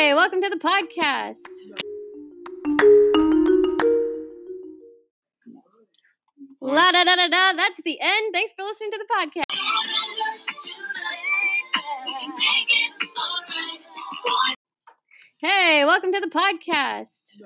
Hey, welcome to the podcast. La da da da da. That's the end. Thanks for listening to the podcast. Hey, welcome to the podcast.